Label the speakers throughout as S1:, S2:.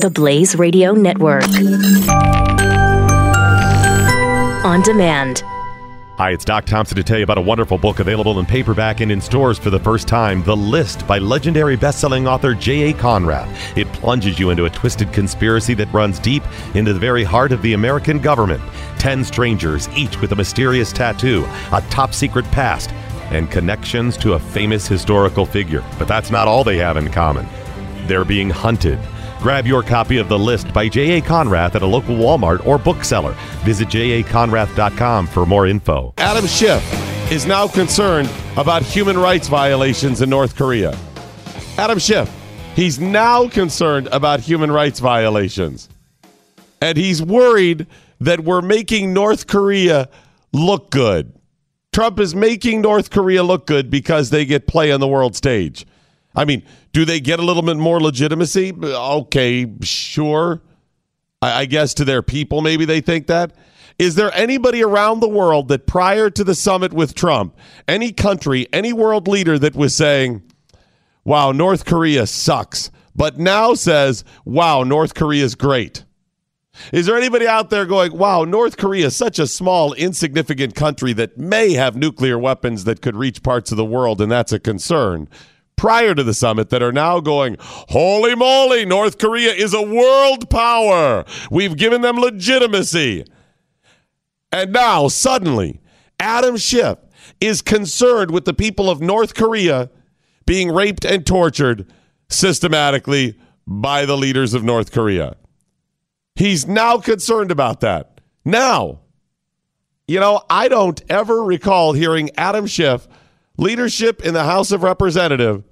S1: The Blaze Radio Network. On demand.
S2: Hi, it's Doc Thompson to tell you about a wonderful book available in paperback and in stores for the first time The List by legendary best-selling author J.A. Konrath. It plunges you into a twisted conspiracy that runs deep into the very heart of the American government. Ten strangers, each with a mysterious tattoo, a top secret past, and connections to a famous historical figure. But that's not all they have in common. They're being hunted. Grab your copy of The List by J.A. Konrath at a local Walmart or bookseller. Visit jakonrath.com for more info.
S3: Adam Schiff is now concerned about human rights violations in North Korea. Adam Schiff, he's now concerned about human rights violations. And he's worried that we're making North Korea look good. Trump is making North Korea look good because they get play on the world stage. I mean, do they get a little bit more legitimacy? Okay, sure. I, I guess to their people, maybe they think that. Is there anybody around the world that prior to the summit with Trump, any country, any world leader that was saying, wow, North Korea sucks, but now says, wow, North Korea is great? Is there anybody out there going, wow, North Korea is such a small, insignificant country that may have nuclear weapons that could reach parts of the world, and that's a concern? Prior to the summit that are now going, holy moly, North Korea is a world power. We've given them legitimacy. And now, suddenly, Adam Schiff is concerned with the people of North Korea being raped and tortured systematically by the leaders of North Korea. He's now concerned about that. Now, you know, I don't ever recall hearing Adam Schiff, leadership in the House of Representatives,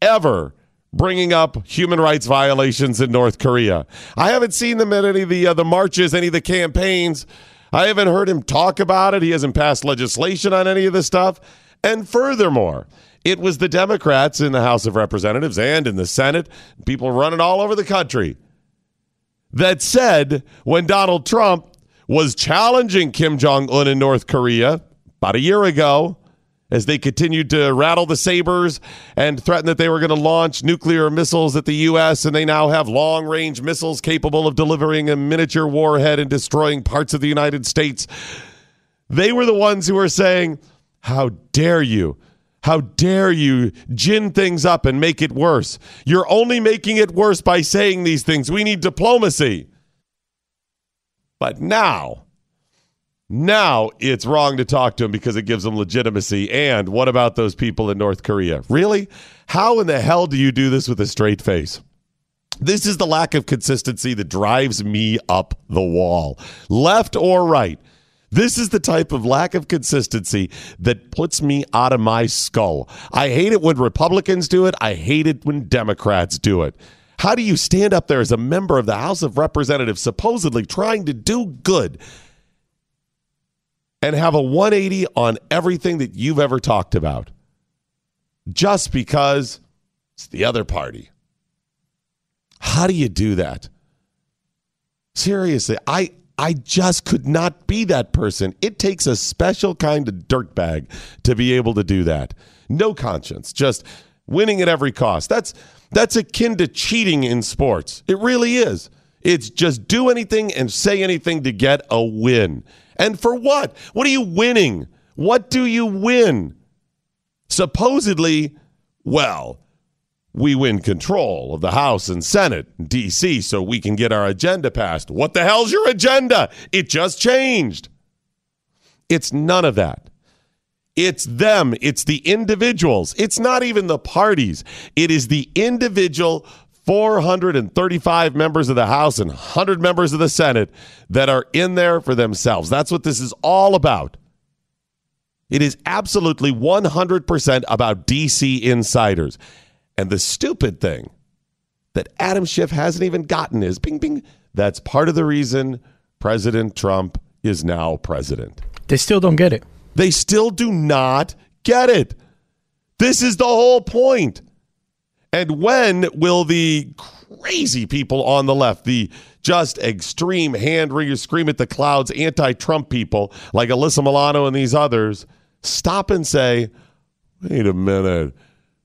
S3: ever bringing up human rights violations in North Korea. I haven't seen them at any of the uh, the marches, any of the campaigns. I haven't heard him talk about it. He hasn't passed legislation on any of this stuff. And furthermore, it was the Democrats in the House of Representatives and in the Senate, people running all over the country, that said when Donald Trump was challenging Kim Jong un in North Korea about a year ago, as they continued to rattle the sabers and threaten that they were going to launch nuclear missiles at the U.S. And they now have long range missiles capable of delivering a miniature warhead and destroying parts of the United States. They were the ones who were saying, How dare you? How dare you gin things up and make it worse? You're only making it worse by saying these things. We need diplomacy. But now, now it's wrong to talk to them because it gives them legitimacy. And what about those people in North Korea? Really? How in the hell do you do this with a straight face? This is the lack of consistency that drives me up the wall, left or right. This is the type of lack of consistency that puts me out of my skull. I hate it when Republicans do it. I hate it when Democrats do it. How do you stand up there as a member of the House of Representatives, supposedly trying to do good, and have a 180 on everything that you've ever talked about just because it's the other party. How do you do that? Seriously, I I just could not be that person. It takes a special kind of dirtbag to be able to do that. No conscience, just winning at every cost. That's that's akin to cheating in sports. It really is. It's just do anything and say anything to get a win. And for what? What are you winning? What do you win? Supposedly, well, we win control of the House and Senate, D.C., so we can get our agenda passed. What the hell's your agenda? It just changed. It's none of that. It's them. It's the individuals. It's not even the parties. It is the individual 435 members of the House and 100 members of the Senate that are in there for themselves. That's what this is all about. It is absolutely 100% about DC insiders. And the stupid thing that Adam Schiff hasn't even gotten is bing, bing. That's part of the reason President Trump is now president.
S4: They still don't get it.
S3: They still do not get it. This is the whole point. And when will the crazy people on the left, the just extreme hand wringers, scream at the clouds, anti Trump people like Alyssa Milano and these others, stop and say, wait a minute,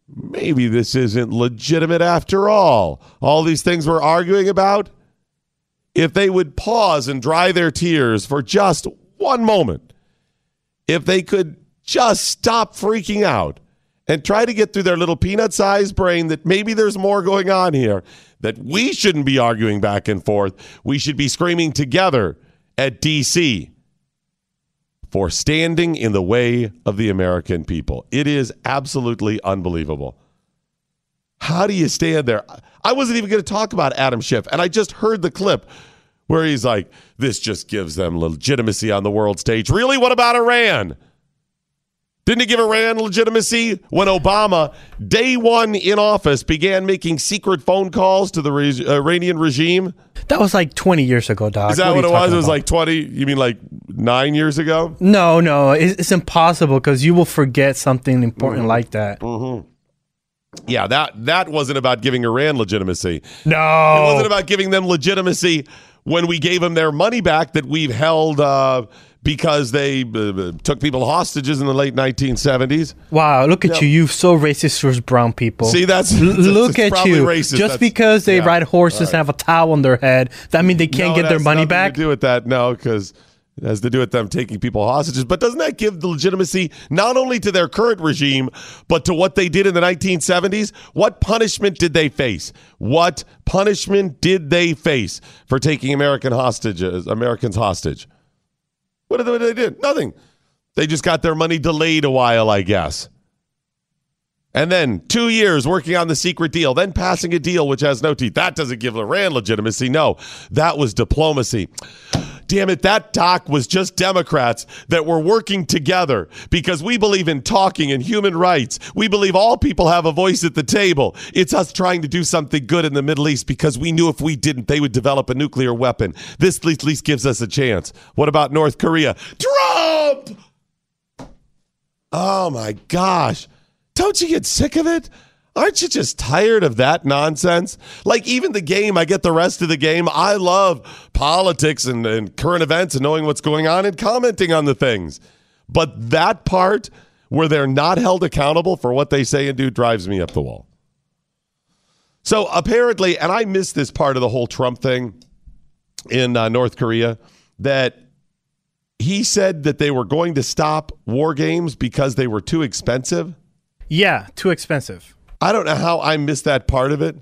S3: maybe this isn't legitimate after all. All these things we're arguing about, if they would pause and dry their tears for just one moment, if they could just stop freaking out and try to get through their little peanut sized brain that maybe there's more going on here, that we shouldn't be arguing back and forth. We should be screaming together at DC for standing in the way of the American people. It is absolutely unbelievable. How do you stand there? I wasn't even going to talk about Adam Schiff, and I just heard the clip where he's like, this just gives them legitimacy on the world stage. Really? What about Iran? Didn't it give Iran legitimacy when Obama, day one in office, began making secret phone calls to the re- Iranian regime?
S4: That was like 20 years ago, Doc.
S3: Is that what, what it was? It was like 20, you mean like nine years ago?
S4: No, no. It's, it's impossible because you will forget something important mm-hmm. like that.
S3: Mm-hmm. Yeah, that, that wasn't about giving Iran legitimacy.
S4: No.
S3: It wasn't about giving them legitimacy when we gave them their money back that we've held. Uh, because they uh, took people hostages in the late 1970s.
S4: Wow, look at you. You so racist towards brown people.
S3: See, that's, that's
S4: look
S3: at
S4: you.
S3: Racist.
S4: Just
S3: that's,
S4: because they yeah. ride horses right. and have a towel on their head, that mean they can't
S3: no,
S4: get their money back?
S3: To do with that, no, because it has to do with them taking people hostages. But doesn't that give the legitimacy not only to their current regime, but to what they did in the 1970s? What punishment did they face? What punishment did they face for taking American hostages, Americans hostage? What did they, do? Nothing. They just got their money delayed a while, I guess. And then two years working on the secret deal, then passing a deal which has no teeth. That doesn't give Iran legitimacy. No, that was diplomacy. Damn it, that doc was just Democrats that were working together because we believe in talking and human rights. We believe all people have a voice at the table. It's us trying to do something good in the Middle East because we knew if we didn't, they would develop a nuclear weapon. This at least gives us a chance. What about North Korea? Trump! Oh my gosh. Don't you get sick of it? Aren't you just tired of that nonsense? Like, even the game, I get the rest of the game. I love politics and, and current events and knowing what's going on and commenting on the things. But that part where they're not held accountable for what they say and do drives me up the wall. So apparently, and I missed this part of the whole Trump thing in uh, North Korea, that he said that they were going to stop war games because they were too expensive.
S4: Yeah, too expensive.
S3: I don't know how I missed that part of it.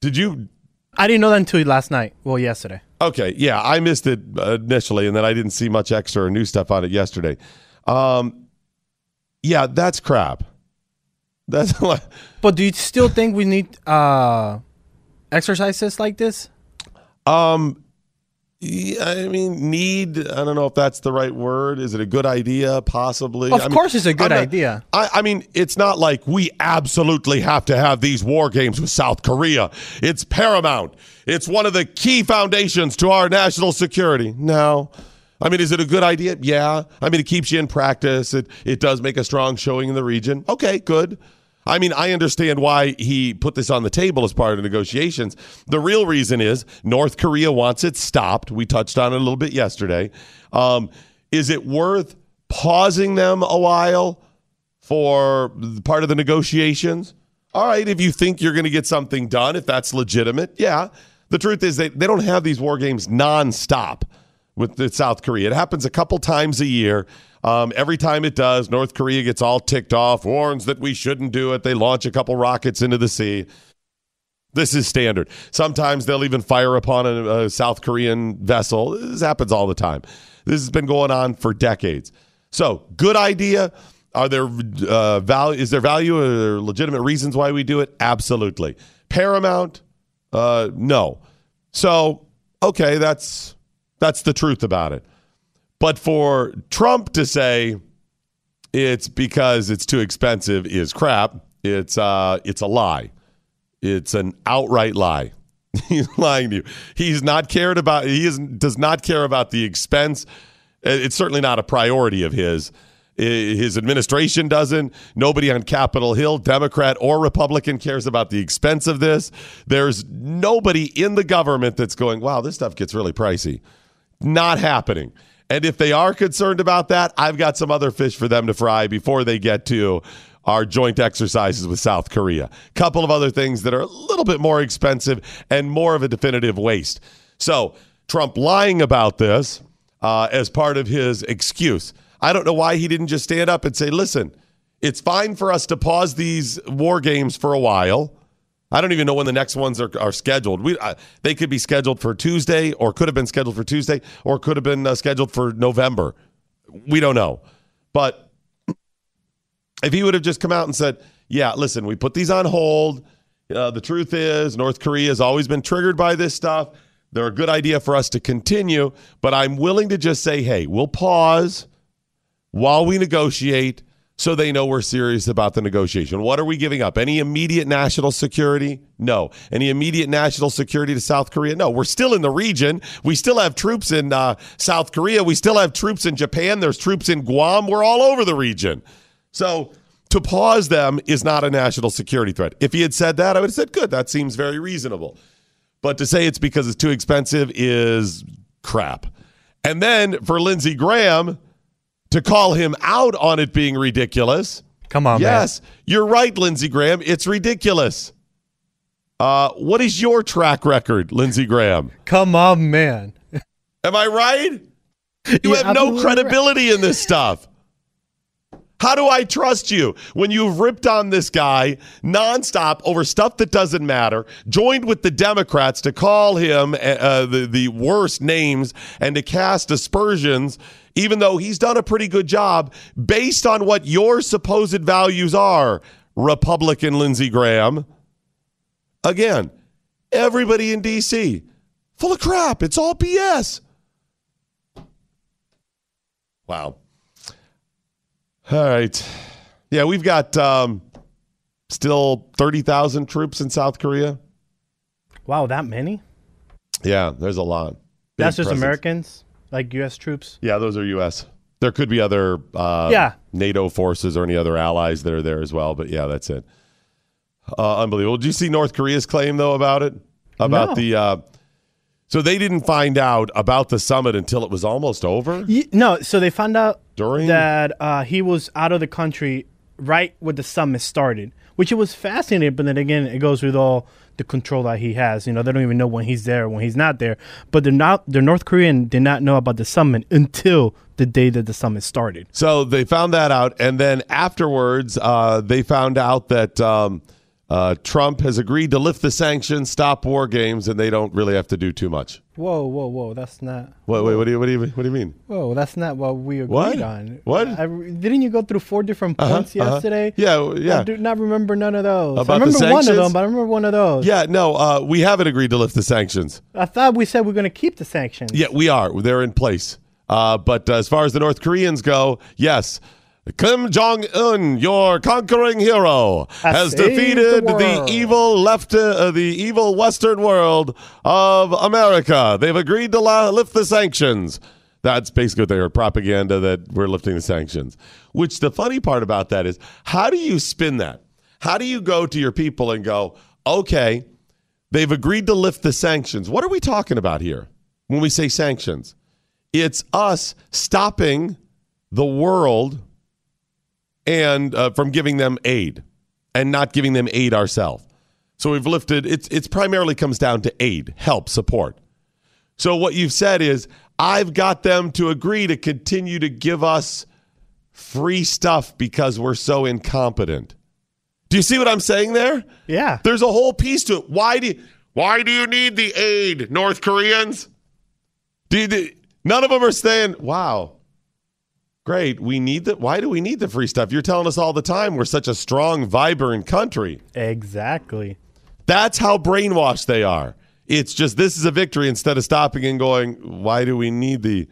S3: Did you?
S4: I didn't know that until last night. Well, yesterday.
S3: Okay, yeah, I missed it initially, and then I didn't see much extra or new stuff on it yesterday. Um, yeah, that's crap. That's like,
S4: but do you still think we need uh, exercises like this?
S3: Um, I mean, need. I don't know if that's the right word. Is it a good idea? Possibly.
S4: Of
S3: I
S4: course, it's a good
S3: not,
S4: idea.
S3: I, I, mean, it's not like we absolutely have to have these war games with South Korea. It's paramount. It's one of the key foundations to our national security. No. I mean, is it a good idea? Yeah. I mean, it keeps you in practice. It it does make a strong showing in the region. Okay, good. I mean, I understand why he put this on the table as part of negotiations. The real reason is North Korea wants it stopped. We touched on it a little bit yesterday. Um, is it worth pausing them a while for part of the negotiations? All right, if you think you're going to get something done, if that's legitimate, yeah. The truth is, they, they don't have these war games nonstop with South Korea. It happens a couple times a year. Um, every time it does, North Korea gets all ticked off, warns that we shouldn't do it. They launch a couple rockets into the sea. This is standard. Sometimes they'll even fire upon a, a South Korean vessel. This happens all the time. This has been going on for decades. So, good idea. Are there uh, value? Is there value? Are there legitimate reasons why we do it? Absolutely. Paramount? Uh, no. So, okay, that's that's the truth about it. But for Trump to say it's because it's too expensive is crap. It's uh, it's a lie. It's an outright lie. He's lying to you. He's not cared about. He is, does not care about the expense. It's certainly not a priority of his. His administration doesn't. Nobody on Capitol Hill, Democrat or Republican, cares about the expense of this. There's nobody in the government that's going, wow, this stuff gets really pricey. Not happening. And if they are concerned about that, I've got some other fish for them to fry before they get to, our joint exercises with South Korea. Couple of other things that are a little bit more expensive and more of a definitive waste. So Trump lying about this uh, as part of his excuse. I don't know why he didn't just stand up and say, "Listen, it's fine for us to pause these war games for a while." I don't even know when the next ones are, are scheduled. We uh, they could be scheduled for Tuesday, or could have been scheduled for Tuesday, or could have been uh, scheduled for November. We don't know, but if he would have just come out and said, "Yeah, listen, we put these on hold. Uh, the truth is, North Korea has always been triggered by this stuff. They're a good idea for us to continue, but I'm willing to just say, hey, we'll pause while we negotiate." So they know we're serious about the negotiation. What are we giving up? Any immediate national security? No. Any immediate national security to South Korea? No. We're still in the region. We still have troops in uh, South Korea. We still have troops in Japan. There's troops in Guam. We're all over the region. So to pause them is not a national security threat. If he had said that, I would have said, good, that seems very reasonable. But to say it's because it's too expensive is crap. And then for Lindsey Graham, to call him out on it being ridiculous.
S4: Come on,
S3: yes,
S4: man.
S3: you're right, Lindsey Graham. It's ridiculous. Uh, what is your track record, Lindsey Graham?
S4: Come on, man.
S3: Am I right? You
S4: You're
S3: have no credibility in this stuff. How do I trust you when you've ripped on this guy nonstop over stuff that doesn't matter, joined with the Democrats to call him uh, the, the worst names and to cast aspersions, even though he's done a pretty good job based on what your supposed values are, Republican Lindsey Graham? Again, everybody in D.C. full of crap. It's all BS. Wow. All right. Yeah, we've got um, still 30,000 troops in South Korea.
S4: Wow, that many?
S3: Yeah, there's a lot. Big
S4: That's just
S3: presence.
S4: Americans, like U.S. troops.
S3: Yeah, those are U.S. There could be other uh,
S4: Yeah.
S3: NATO forces or any other allies that are there as well. But yeah, that's it. Uh, unbelievable. Did you see North Korea's claim, though, about it? About
S4: No.
S3: the. Uh, so they didn't find out about the summit until it was almost over?
S4: No, so they found out
S3: During?
S4: that uh, he was out of the country right when the summit started, which it was fascinating. But then again, it goes with all the control that he has. You know, they don't even know when he's there, when he's not there. But they're not. The North Korean did not know about the summit until the day that the summit started.
S3: So they found that out, and then afterwards, uh, they found out that um, uh, Trump has agreed to lift the sanctions, stop war games, and they don't really have to do too much.
S4: Whoa, whoa, whoa! That's not.
S3: Wait, wait, what do you, what do you, what do you mean?
S4: Whoa, that's not what we agreed
S3: What?
S4: on.
S3: What?
S4: I, didn't you go through four different points
S3: uh-huh.
S4: yesterday?
S3: Yeah, w- yeah.
S4: I do not remember none of those.
S3: About
S4: I
S3: the
S4: remember one of them, but I remember one of those.
S3: Yeah, no, uh, we haven't agreed to lift the sanctions.
S4: I thought we said we're going to keep the sanctions.
S3: Yeah, we are. They're in place. Uh, but uh, as far as the North Koreans go, yes. Kim Jong Un, your conquering hero,
S4: Has
S3: has defeated
S4: the
S3: the, evil left, uh, the evil Western world of America. They've agreed to la- lift the sanctions. That's basically their propaganda that we're lifting the sanctions. Which the funny part about that is, how do you spin that? How do you go to your people and go, okay, they've agreed to lift the sanctions? What are we talking about here when we say sanctions? It's us stopping the world and uh, from giving them aid and not giving them aid ourselves. So we've lifted it's it's primarily comes down to aid, help, support. So what you've said is I've got them to agree to continue to give us free stuff because we're so incompetent. Do you see what I'm saying there?
S4: Yeah.
S3: There's a whole piece to it. Why do you, why do you need the aid, North Koreans? Do you, do- none of them are saying, "Wow, great, we need the. Why do we need the free stuff? You're telling us all the time we're such a strong, vibrant country.
S4: Exactly.
S3: That's how brainwashed they are. It's just this is a victory instead of stopping and going, why do we need the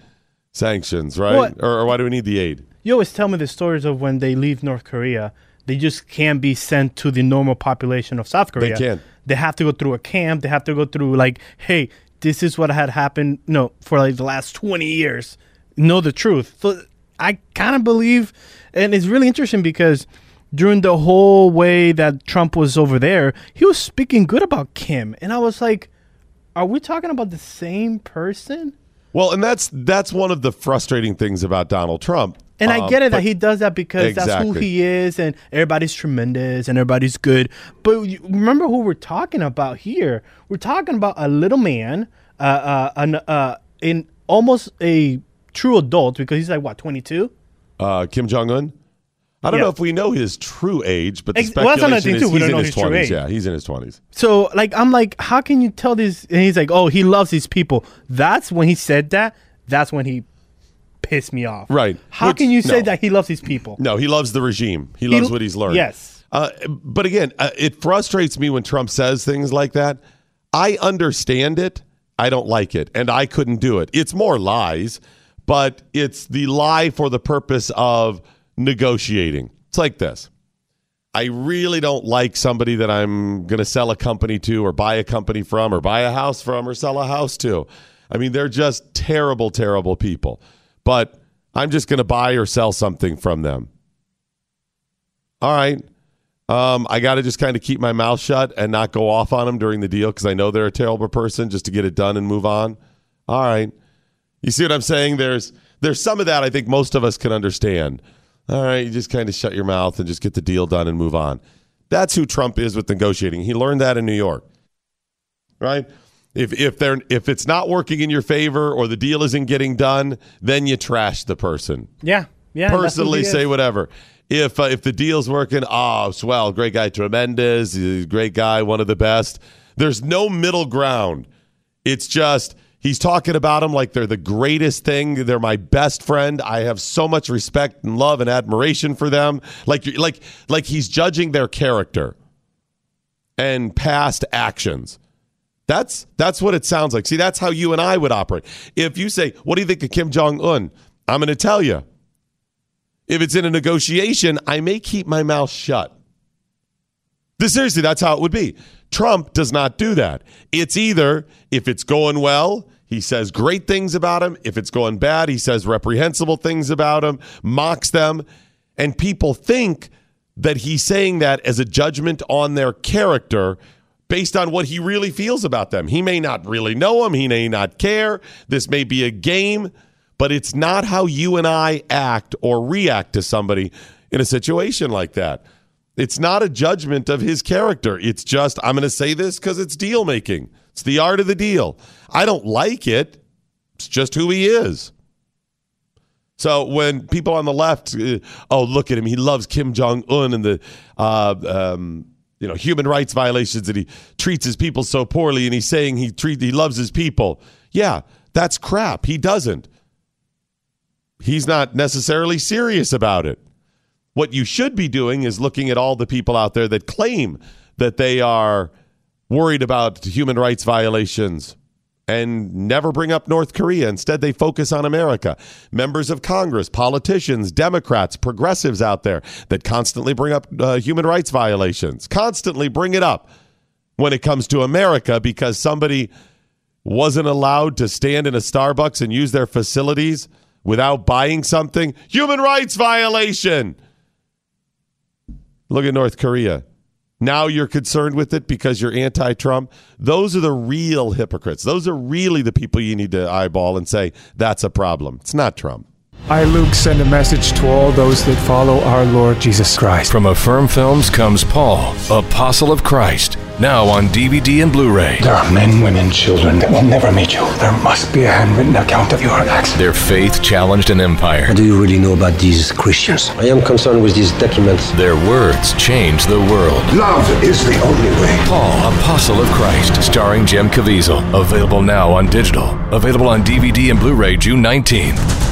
S3: sanctions, right? Or, or why do we need the aid?
S4: You always tell me the stories of when they leave North Korea, they just can't be sent to the normal population of South Korea.
S3: They can't.
S4: They have to go through a camp. They have to go through like, hey, this is what had happened. No, for like the last twenty years, know the truth. So I kind of believe, and it's really interesting because during the whole way that Trump was over there, he was speaking good about Kim, and I was like, are we talking about the same person?
S3: Well, and that's that's one of the frustrating things about Donald Trump
S4: And I
S3: Um,
S4: get it that he does that because that's who he is, and everybody's tremendous and everybody's good. But remember who we're talking about here? We're talking about a little man, uh, uh, an, uh, in almost a true adult because he's like what twenty two.
S3: uh, Kim Jong Un. I don't
S4: Yeah.
S3: know if we know his true age, but the
S4: Ex- well, that's
S3: speculation
S4: thing,
S3: is
S4: too.
S3: He's in his twenties. Yeah, he's in his twenties.
S4: So like I'm like, how can you tell this? And he's like, oh, he loves these people. That's when he said that. That's when he pissed me off.
S3: Right.
S4: How
S3: Which-
S4: can you say
S3: no.
S4: that he loves these people?
S3: No, he loves the regime. He loves what he's learned.
S4: Yes.
S3: Uh, but again, uh, it frustrates me when Trump says things like that. I understand it. I don't like it, and I couldn't do it. It's more lies, but it's the lie for the purpose of negotiating. It's like this. I really don't like somebody that I'm going to sell a company to or buy a company from or buy a house from or sell a house to. I mean, they're just terrible, terrible people. But I'm just going to buy or sell something from them. All right. Um, I got to just kind of keep my mouth shut and not go off on them during the deal because I know they're a terrible person just to get it done and move on. All right. You see what I'm saying? There's there's some of that I think most of us can understand. All right, you just kind of shut your mouth and just get the deal done and move on. That's who Trump is with negotiating. He learned that in New York. Right? If if they're if it's not working in your favor or the deal isn't getting done, then you trash the person.
S4: Yeah. Yeah.
S3: Personally say whatever. If uh, if the deal's working, oh, swell, great guy, tremendous, he's a great guy, one of the best. There's no middle ground. It's just he's talking about them like they're the greatest thing. They're my best friend. I have so much respect and love and admiration for them. Like like like he's judging their character and past actions. That's that's what it sounds like. See, that's how you and I would operate. If you say, "What do you think of Kim Jong Un?" I'm going to tell you. If it's in a negotiation, I may keep my mouth shut. This, seriously, that's how it would be. Trump does not do that. It's either if it's going well, he says great things about him. If it's going bad, he says reprehensible things about him, mocks them, and people think that he's saying that as a judgment on their character based on what he really feels about them. He may not really know them, he may not care. This may be a game, but it's not how you and I act or react to somebody in a situation like that. It's not a judgment of his character. It's just, I'm going to say this because it's deal making. It's the art of the deal. I don't like it. It's just who he is. So when people on the left, uh, oh look at him, he loves Kim Jong Un and the uh, um, you know human rights violations, and he treats his people so poorly, and he's saying he treat he loves his people. Yeah, that's crap. He doesn't. He's not necessarily serious about it. What you should be doing is looking at all the people out there that claim that they are worried about human rights violations and never bring up North Korea. Instead, they focus on America. Members of Congress, politicians, Democrats, progressives out there that constantly bring up uh, human rights violations, constantly bring it up when it comes to America because somebody wasn't allowed to stand in a Starbucks and use their facilities without buying something. Human rights violation. Look at North Korea. Now you're concerned with it because you're anti Trump. Those are the real hypocrites. Those are really the people you need to eyeball and say, that's a problem. It's not Trump.
S5: I, Luke, send a message to all those that follow our Lord Jesus Christ.
S6: From Affirm Films comes Paul, Apostle of Christ, now on DVD and Blu ray.
S5: There are men, women, children that will never meet you. There must be a handwritten account of your acts.
S6: Their faith challenged an empire.
S7: What do you really know about these Christians? I am concerned with these documents.
S6: Their words changed the world.
S5: Love is the only way.
S6: Paul, Apostle of Christ, starring Jim Caviezel. Available now on digital. Available on DVD and Blu ray June 19th.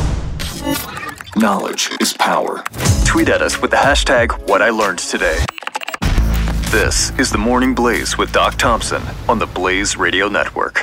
S8: Knowledge is power. Tweet at us with the hashtag What I Learned Today. This is the Morning Blaze with Doc Thompson on the Blaze Radio Network.